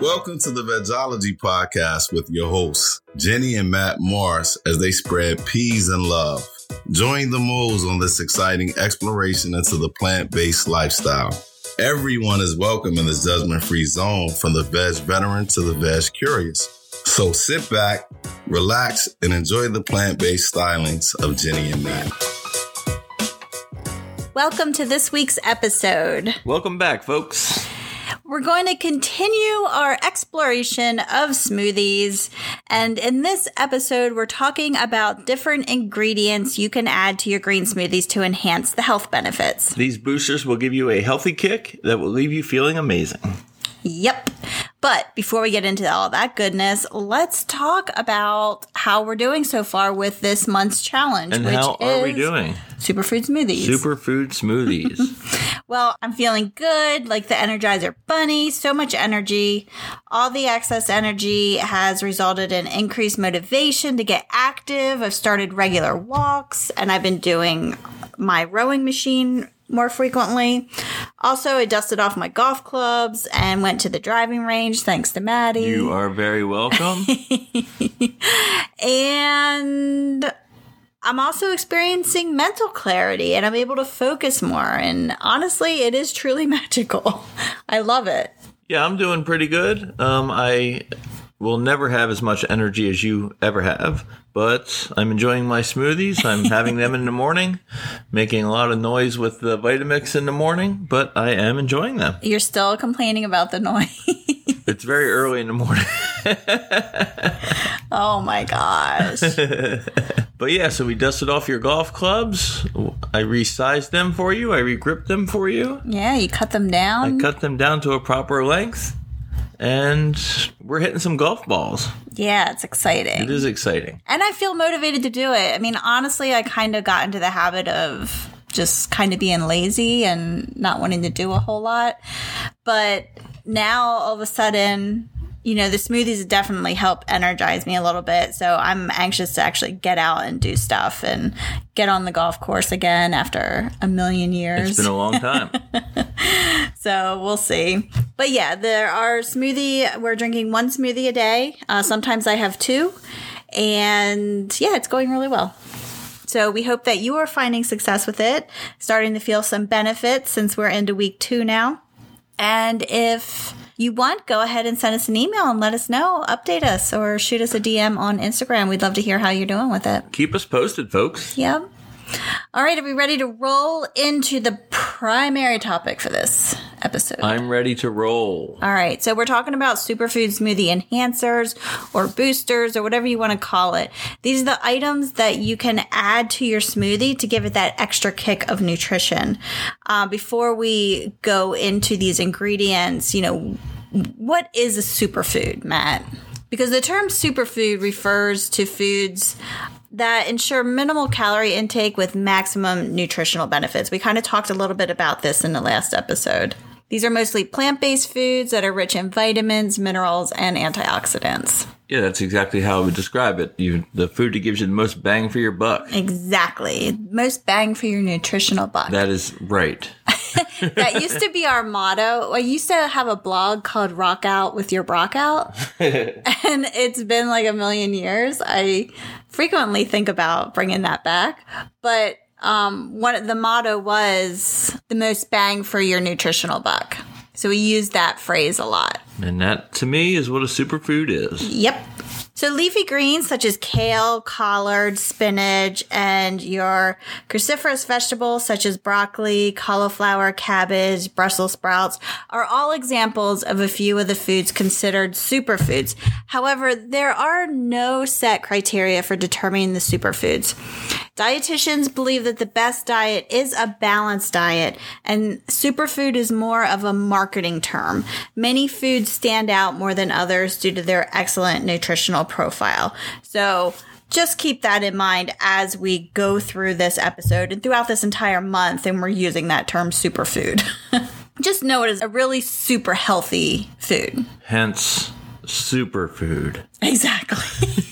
Welcome to the Vegology Podcast with your hosts, Jenny and Matt Morris, as they spread peas and love. Join the moles on this exciting exploration into the plant based lifestyle. Everyone is welcome in this judgment free zone from the veg veteran to the veg curious. So sit back, relax, and enjoy the plant based stylings of Jenny and Matt. Welcome to this week's episode. Welcome back, folks. We're going to continue our exploration of smoothies. And in this episode, we're talking about different ingredients you can add to your green smoothies to enhance the health benefits. These boosters will give you a healthy kick that will leave you feeling amazing. Yep. But before we get into all that goodness, let's talk about how we're doing so far with this month's challenge. And which how are we doing? Superfood smoothies. Superfood smoothies. Well, I'm feeling good, like the Energizer Bunny, so much energy. All the excess energy has resulted in increased motivation to get active. I've started regular walks and I've been doing my rowing machine more frequently. Also, I dusted off my golf clubs and went to the driving range thanks to Maddie. you are very welcome. and I'm also experiencing mental clarity and I'm able to focus more. And honestly, it is truly magical. I love it. yeah, I'm doing pretty good. Um, I will never have as much energy as you ever have, but I'm enjoying my smoothies. I'm having them in the morning, making a lot of noise with the Vitamix in the morning, but I am enjoying them. You're still complaining about the noise. It's very early in the morning. oh my gosh. But yeah, so we dusted off your golf clubs. I resized them for you. I regripped them for you. Yeah, you cut them down. I cut them down to a proper length, and we're hitting some golf balls. yeah, it's exciting. It is exciting. And I feel motivated to do it. I mean, honestly, I kind of got into the habit of just kind of being lazy and not wanting to do a whole lot. But now all of a sudden, you know, the smoothies definitely help energize me a little bit. So I'm anxious to actually get out and do stuff and get on the golf course again after a million years. It's been a long time. So we'll see. But yeah, there are smoothie. We're drinking one smoothie a day. Uh, sometimes I have two. And yeah, it's going really well. So we hope that you are finding success with it, starting to feel some benefits since we're into week two now. And if you want, go ahead and send us an email and let us know, update us, or shoot us a DM on Instagram. We'd love to hear how you're doing with it. Keep us posted, folks. Yep. All right, are we ready to roll into the primary topic for this episode? I'm ready to roll. All right, so we're talking about superfood smoothie enhancers or boosters or whatever you want to call it. These are the items that you can add to your smoothie to give it that extra kick of nutrition. Uh, before we go into these ingredients, you know, what is a superfood, Matt? Because the term superfood refers to foods that ensure minimal calorie intake with maximum nutritional benefits. We kind of talked a little bit about this in the last episode. These are mostly plant based foods that are rich in vitamins, minerals, and antioxidants. Yeah, that's exactly how I would describe it. You, the food that gives you the most bang for your buck. Exactly. Most bang for your nutritional buck. That is right. that used to be our motto. I used to have a blog called Rock Out with Your Brock Out. and it's been like a million years. I frequently think about bringing that back. But um, one, the motto was the most bang for your nutritional buck. So we use that phrase a lot. And that, to me, is what a superfood is. Yep. So leafy greens such as kale, collard, spinach, and your cruciferous vegetables such as broccoli, cauliflower, cabbage, Brussels sprouts are all examples of a few of the foods considered superfoods. However, there are no set criteria for determining the superfoods. Dietitians believe that the best diet is a balanced diet, and superfood is more of a marketing term. Many foods stand out more than others due to their excellent nutritional profile. So, just keep that in mind as we go through this episode and throughout this entire month, and we're using that term superfood. Just know it is a really super healthy food. Hence, superfood. Exactly.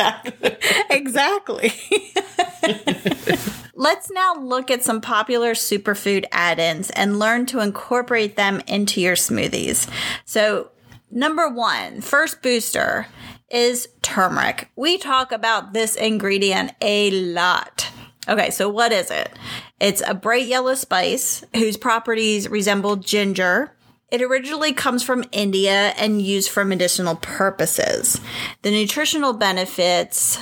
exactly. Exactly. Let's now look at some popular superfood add ins and learn to incorporate them into your smoothies. So, number one, first booster is turmeric. We talk about this ingredient a lot. Okay, so what is it? It's a bright yellow spice whose properties resemble ginger. It originally comes from India and used for medicinal purposes. The nutritional benefits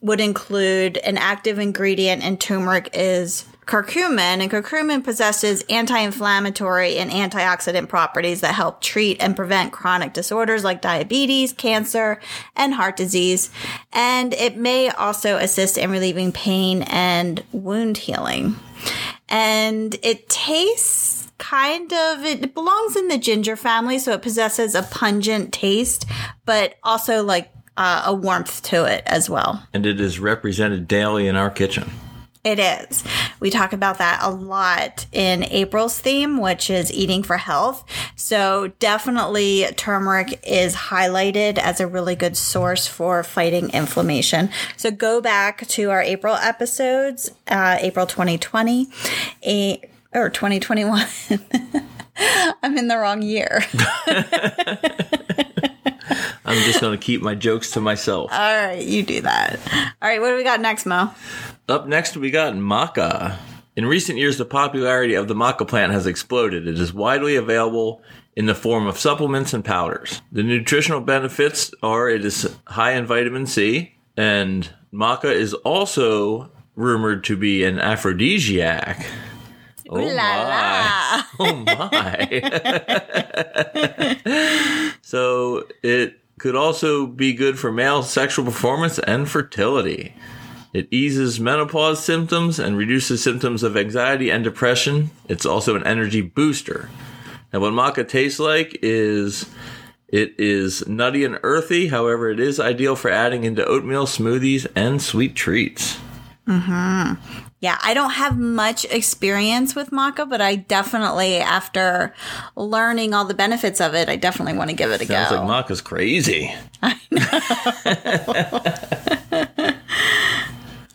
would include an active ingredient in turmeric is curcumin, and curcumin possesses anti-inflammatory and antioxidant properties that help treat and prevent chronic disorders like diabetes, cancer, and heart disease. And it may also assist in relieving pain and wound healing. And it tastes kind of it belongs in the ginger family so it possesses a pungent taste but also like uh, a warmth to it as well And it is represented daily in our kitchen. It is. We talk about that a lot in April's theme, which is eating for health. So definitely turmeric is highlighted as a really good source for fighting inflammation. So go back to our April episodes, uh, April 2020, a, or 2021. I'm in the wrong year. I'm just going to keep my jokes to myself. All right, you do that. All right, what do we got next, Mo? Up next, we got maca. In recent years, the popularity of the maca plant has exploded. It is widely available in the form of supplements and powders. The nutritional benefits are it is high in vitamin C, and maca is also rumored to be an aphrodisiac. Oh Ooh la my. la. Oh my. so it could also be good for male sexual performance and fertility. It eases menopause symptoms and reduces symptoms of anxiety and depression. It's also an energy booster. And what maca tastes like is it is nutty and earthy. However, it is ideal for adding into oatmeal smoothies and sweet treats. Mm-hmm. Yeah, I don't have much experience with maca, but I definitely, after learning all the benefits of it, I definitely want to give it a Sounds go. like maca's crazy. I know.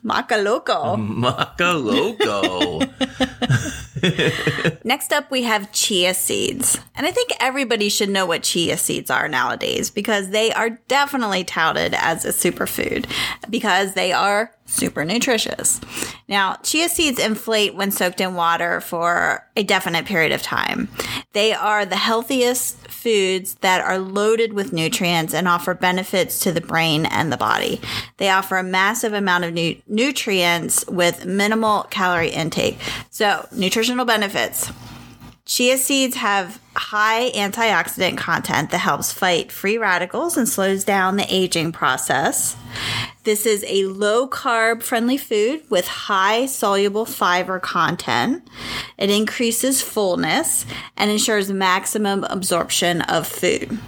maca loco. Maca loco. Next up, we have chia seeds. And I think everybody should know what chia seeds are nowadays because they are definitely touted as a superfood because they are super nutritious. Now, chia seeds inflate when soaked in water for a definite period of time. They are the healthiest foods that are loaded with nutrients and offer benefits to the brain and the body. They offer a massive amount of nu- nutrients with minimal calorie intake. So, nutritional benefits. Chia seeds have high antioxidant content that helps fight free radicals and slows down the aging process. This is a low carb friendly food with high soluble fiber content. It increases fullness and ensures maximum absorption of food.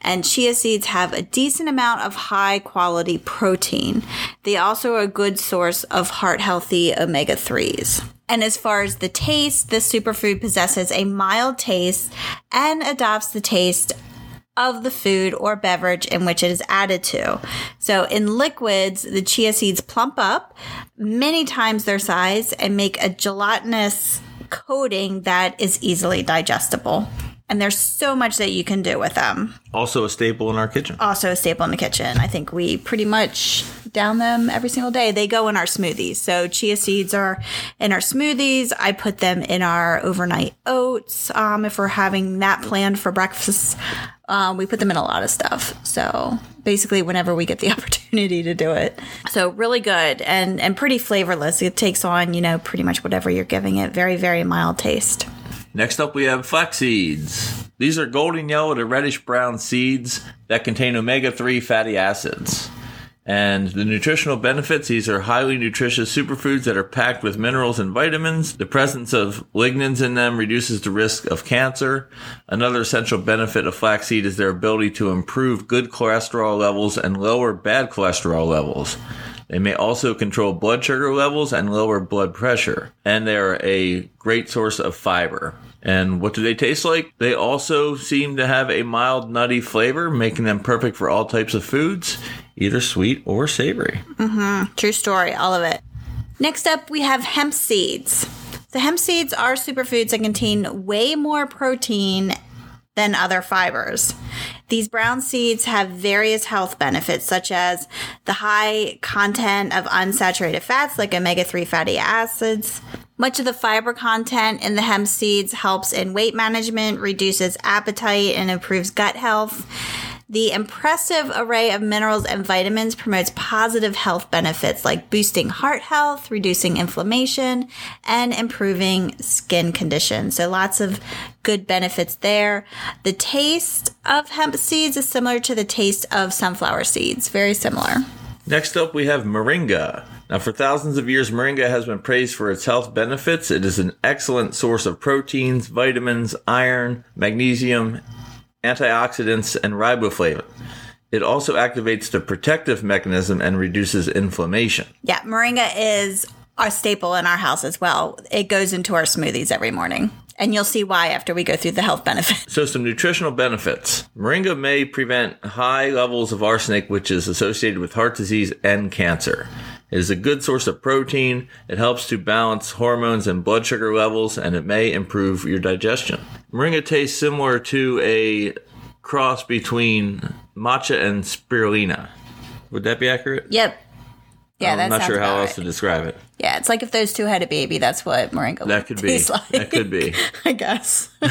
And chia seeds have a decent amount of high quality protein. They also are a good source of heart healthy omega 3s. And as far as the taste, this superfood possesses a mild taste and adopts the taste of the food or beverage in which it is added to. So in liquids, the chia seeds plump up many times their size and make a gelatinous coating that is easily digestible. And there's so much that you can do with them. Also a staple in our kitchen. Also a staple in the kitchen. I think we pretty much down them every single day. They go in our smoothies. So chia seeds are in our smoothies. I put them in our overnight oats. Um, if we're having that planned for breakfast, um, we put them in a lot of stuff. So basically, whenever we get the opportunity to do it, so really good and and pretty flavorless. It takes on you know pretty much whatever you're giving it. Very very mild taste. Next up, we have flax seeds. These are golden yellow to reddish brown seeds that contain omega 3 fatty acids. And the nutritional benefits these are highly nutritious superfoods that are packed with minerals and vitamins. The presence of lignans in them reduces the risk of cancer. Another essential benefit of flaxseed is their ability to improve good cholesterol levels and lower bad cholesterol levels. They may also control blood sugar levels and lower blood pressure. And they are a great source of fiber. And what do they taste like? They also seem to have a mild nutty flavor, making them perfect for all types of foods, either sweet or savory. Mm-hmm. True story, all of it. Next up, we have hemp seeds. The hemp seeds are superfoods that contain way more protein than other fibers. These brown seeds have various health benefits, such as the high content of unsaturated fats like omega 3 fatty acids. Much of the fiber content in the hemp seeds helps in weight management, reduces appetite, and improves gut health. The impressive array of minerals and vitamins promotes positive health benefits like boosting heart health, reducing inflammation, and improving skin condition. So lots of good benefits there. The taste of hemp seeds is similar to the taste of sunflower seeds, very similar. Next up, we have moringa. Now, for thousands of years, moringa has been praised for its health benefits. It is an excellent source of proteins, vitamins, iron, magnesium, antioxidants, and riboflavin. It also activates the protective mechanism and reduces inflammation. Yeah, moringa is our staple in our house as well. It goes into our smoothies every morning. And you'll see why after we go through the health benefits. So, some nutritional benefits. Moringa may prevent high levels of arsenic, which is associated with heart disease and cancer. It is a good source of protein. It helps to balance hormones and blood sugar levels, and it may improve your digestion. Moringa tastes similar to a cross between matcha and spirulina. Would that be accurate? Yep. Yeah, I'm not sure how else right. to describe it. Yeah, it's like if those two had a baby, that's what moringa That could be. like. That could be. I guess. it's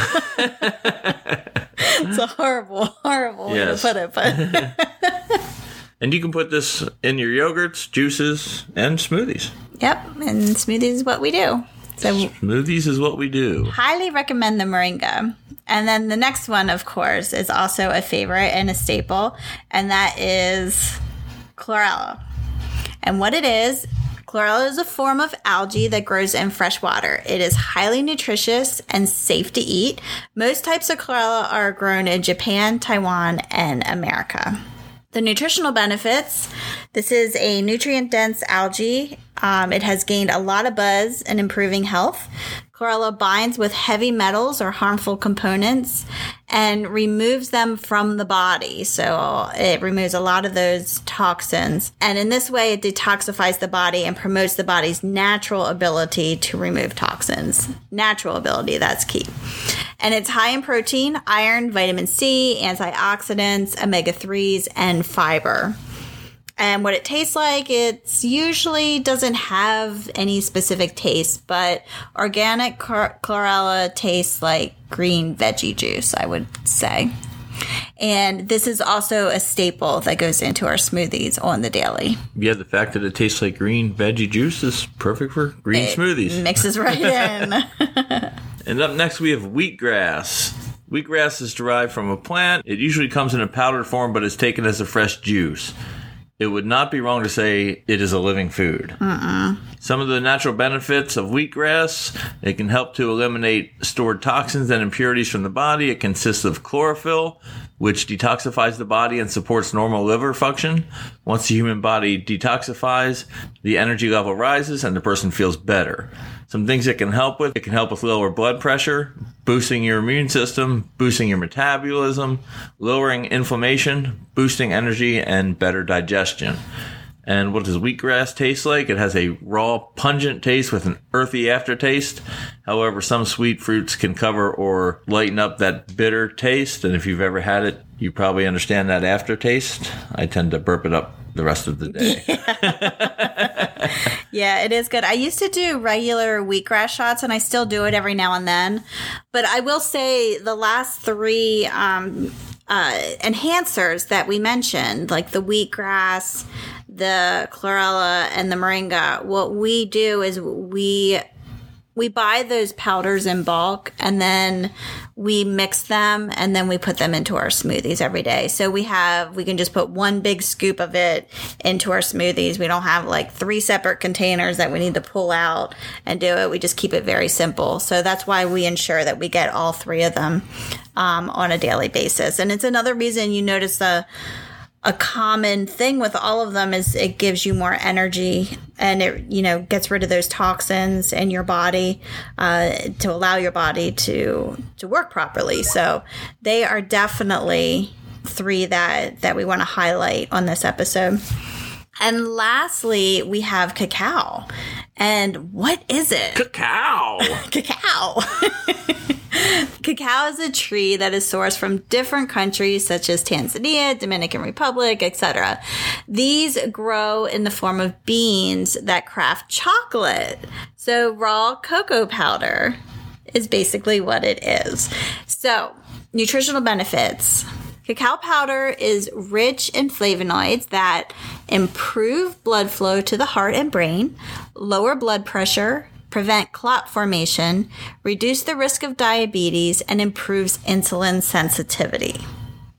a horrible, horrible Yes. way to put it, but And you can put this in your yogurts, juices, and smoothies. yep. And smoothies is what we do. So Smoothies is what we do. highly recommend the moringa. And then the next one, of course, is also a favorite and a staple, and that is chlorella. And what it is, chlorella is a form of algae that grows in fresh water. It is highly nutritious and safe to eat. Most types of chlorella are grown in Japan, Taiwan, and America. The nutritional benefits this is a nutrient dense algae. Um, it has gained a lot of buzz in improving health. Chlorella binds with heavy metals or harmful components and removes them from the body. So it removes a lot of those toxins. And in this way, it detoxifies the body and promotes the body's natural ability to remove toxins. Natural ability, that's key. And it's high in protein, iron, vitamin C, antioxidants, omega 3s, and fiber. And what it tastes like, it's usually doesn't have any specific taste, but organic chlor- chlorella tastes like green veggie juice, I would say. And this is also a staple that goes into our smoothies on the daily. Yeah, the fact that it tastes like green veggie juice is perfect for green smoothies. Mixes right in. And up next, we have wheatgrass. Wheatgrass is derived from a plant. It usually comes in a powdered form, but is taken as a fresh juice. It would not be wrong to say it is a living food. Some of the natural benefits of wheatgrass it can help to eliminate stored toxins and impurities from the body. It consists of chlorophyll, which detoxifies the body and supports normal liver function. Once the human body detoxifies, the energy level rises and the person feels better. Some things it can help with it can help with lower blood pressure, boosting your immune system, boosting your metabolism, lowering inflammation, boosting energy, and better digestion. And what does wheatgrass taste like? It has a raw, pungent taste with an earthy aftertaste. However, some sweet fruits can cover or lighten up that bitter taste. And if you've ever had it, you probably understand that aftertaste. I tend to burp it up the rest of the day. Yeah, it is good. I used to do regular wheatgrass shots and I still do it every now and then. But I will say the last three um, uh, enhancers that we mentioned, like the wheatgrass, the chlorella, and the moringa, what we do is we we buy those powders in bulk and then we mix them and then we put them into our smoothies every day. So we have, we can just put one big scoop of it into our smoothies. We don't have like three separate containers that we need to pull out and do it. We just keep it very simple. So that's why we ensure that we get all three of them um, on a daily basis. And it's another reason you notice the, a common thing with all of them is it gives you more energy and it you know gets rid of those toxins in your body uh, to allow your body to to work properly. So they are definitely three that that we want to highlight on this episode and lastly we have cacao and what is it Cacao! cacao. cacao is a tree that is sourced from different countries such as Tanzania, Dominican Republic, etc. These grow in the form of beans that craft chocolate. So raw cocoa powder is basically what it is. So, nutritional benefits. Cacao powder is rich in flavonoids that improve blood flow to the heart and brain, lower blood pressure, prevent clot formation, reduce the risk of diabetes, and improves insulin sensitivity.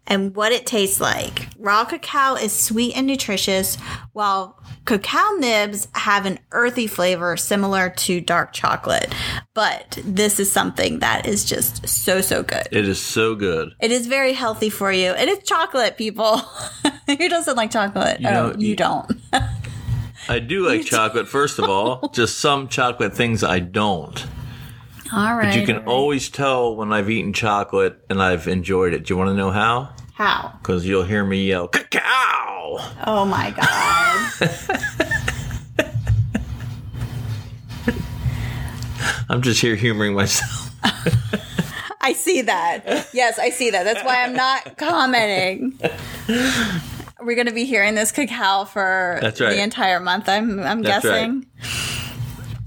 And what it tastes like. Raw cacao is sweet and nutritious, while cacao nibs have an earthy flavor similar to dark chocolate. But this is something that is just so, so good. It is so good. It is very healthy for you. And it's chocolate, people. Who doesn't like chocolate? You oh, you you- don't. I do like chocolate, first of all. Just some chocolate things I don't. All right. But you can always tell when I've eaten chocolate and I've enjoyed it. Do you want to know how? How? Because you'll hear me yell, cacao! Oh my God. I'm just here humoring myself. I see that. Yes, I see that. That's why I'm not commenting. We're going to be hearing this cacao for right. the entire month, I'm, I'm That's guessing.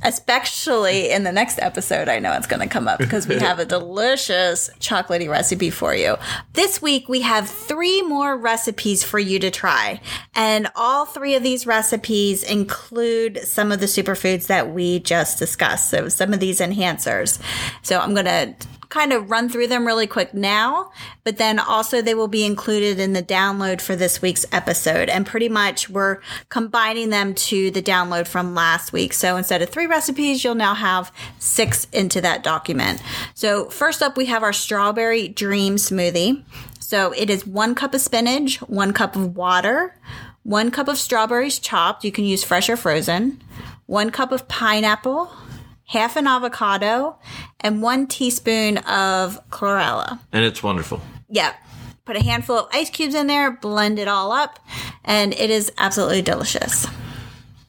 Especially in the next episode, I know it's going to come up because we have a delicious chocolatey recipe for you. This week, we have three more recipes for you to try. And all three of these recipes include some of the superfoods that we just discussed. So, some of these enhancers. So, I'm going to kind of run through them really quick now, but then also they will be included in the download for this week's episode. And pretty much we're combining them to the download from last week. So instead of three recipes, you'll now have six into that document. So first up, we have our strawberry dream smoothie. So it is one cup of spinach, one cup of water, one cup of strawberries chopped. You can use fresh or frozen, one cup of pineapple, half an avocado, and one teaspoon of chlorella. And it's wonderful. Yeah. Put a handful of ice cubes in there, blend it all up, and it is absolutely delicious.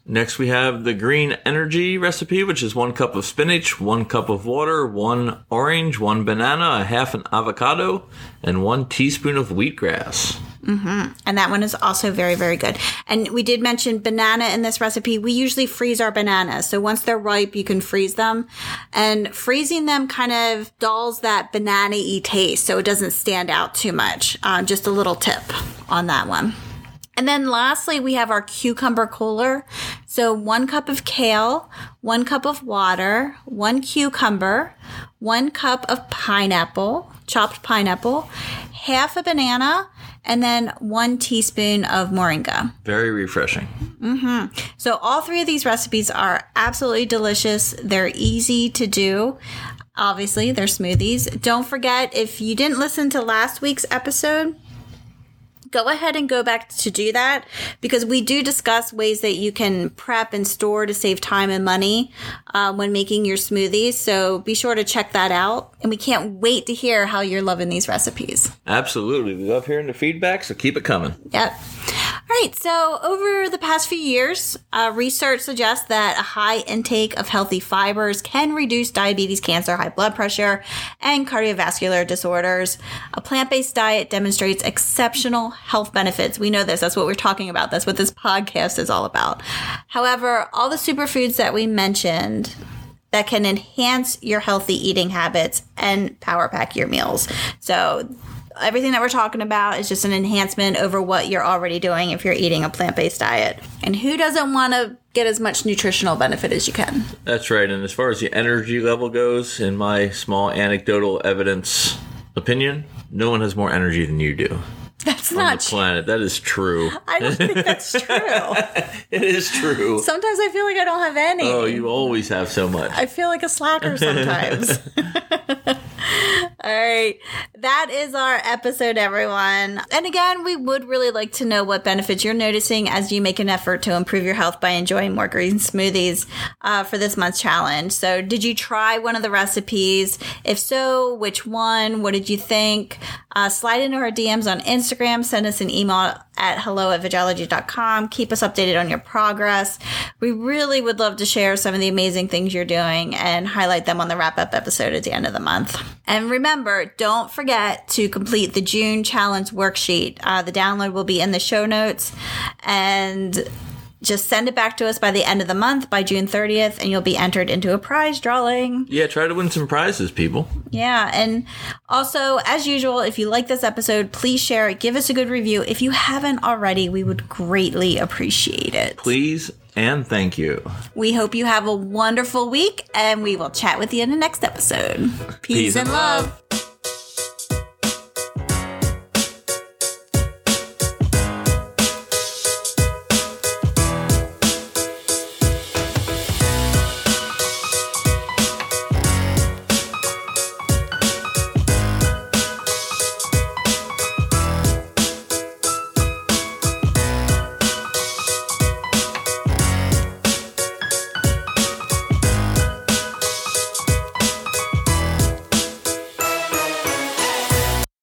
Next, we have the green energy recipe, which is one cup of spinach, one cup of water, one orange, one banana, a half an avocado, and one teaspoon of wheatgrass. And that one is also very, very good. And we did mention banana in this recipe. We usually freeze our bananas. So once they're ripe, you can freeze them. And freezing them kind of dulls that banana y taste so it doesn't stand out too much. Uh, just a little tip on that one. And then lastly, we have our cucumber cooler. So one cup of kale, one cup of water, one cucumber, one cup of pineapple, chopped pineapple, half a banana, and then one teaspoon of moringa. Very refreshing. Mm-hmm. So all three of these recipes are absolutely delicious. They're easy to do. Obviously, they're smoothies. Don't forget if you didn't listen to last week's episode, go ahead and go back to do that because we do discuss ways that you can prep and store to save time and money uh, when making your smoothies. So be sure to check that out. And we can't wait to hear how you're loving these recipes. Absolutely. We love hearing the feedback, so keep it coming. Yep. Right. So, over the past few years, uh, research suggests that a high intake of healthy fibers can reduce diabetes, cancer, high blood pressure, and cardiovascular disorders. A plant based diet demonstrates exceptional health benefits. We know this. That's what we're talking about. That's what this podcast is all about. However, all the superfoods that we mentioned that can enhance your healthy eating habits and power pack your meals. So, everything that we're talking about is just an enhancement over what you're already doing if you're eating a plant based diet. And who doesn't want to get as much nutritional benefit as you can? That's right. And as far as the energy level goes, in my small anecdotal evidence opinion, no one has more energy than you do That's on not the true. planet. That is true. I don't think that's true. It is true. Sometimes I feel like I don't have any. Oh, you always have so much. I feel like a slacker sometimes. All right. That is our episode, everyone. And again, we would really like to know what benefits you're noticing as you make an effort to improve your health by enjoying more green smoothies uh, for this month's challenge. So, did you try one of the recipes? If so, which one? What did you think? Uh, slide into our DMs on Instagram. Send us an email at hello at vegology.com. Keep us updated on your progress. We really would love to share some of the amazing things you're doing and highlight them on the wrap up episode at the end of the month. And remember, don't forget to complete the June challenge worksheet. Uh, the download will be in the show notes and just send it back to us by the end of the month by June 30th and you'll be entered into a prize drawing. Yeah, try to win some prizes, people. Yeah, and also as usual, if you like this episode, please share it, give us a good review. If you haven't already, we would greatly appreciate it. Please and thank you. We hope you have a wonderful week and we will chat with you in the next episode. Peace, Peace and love. love.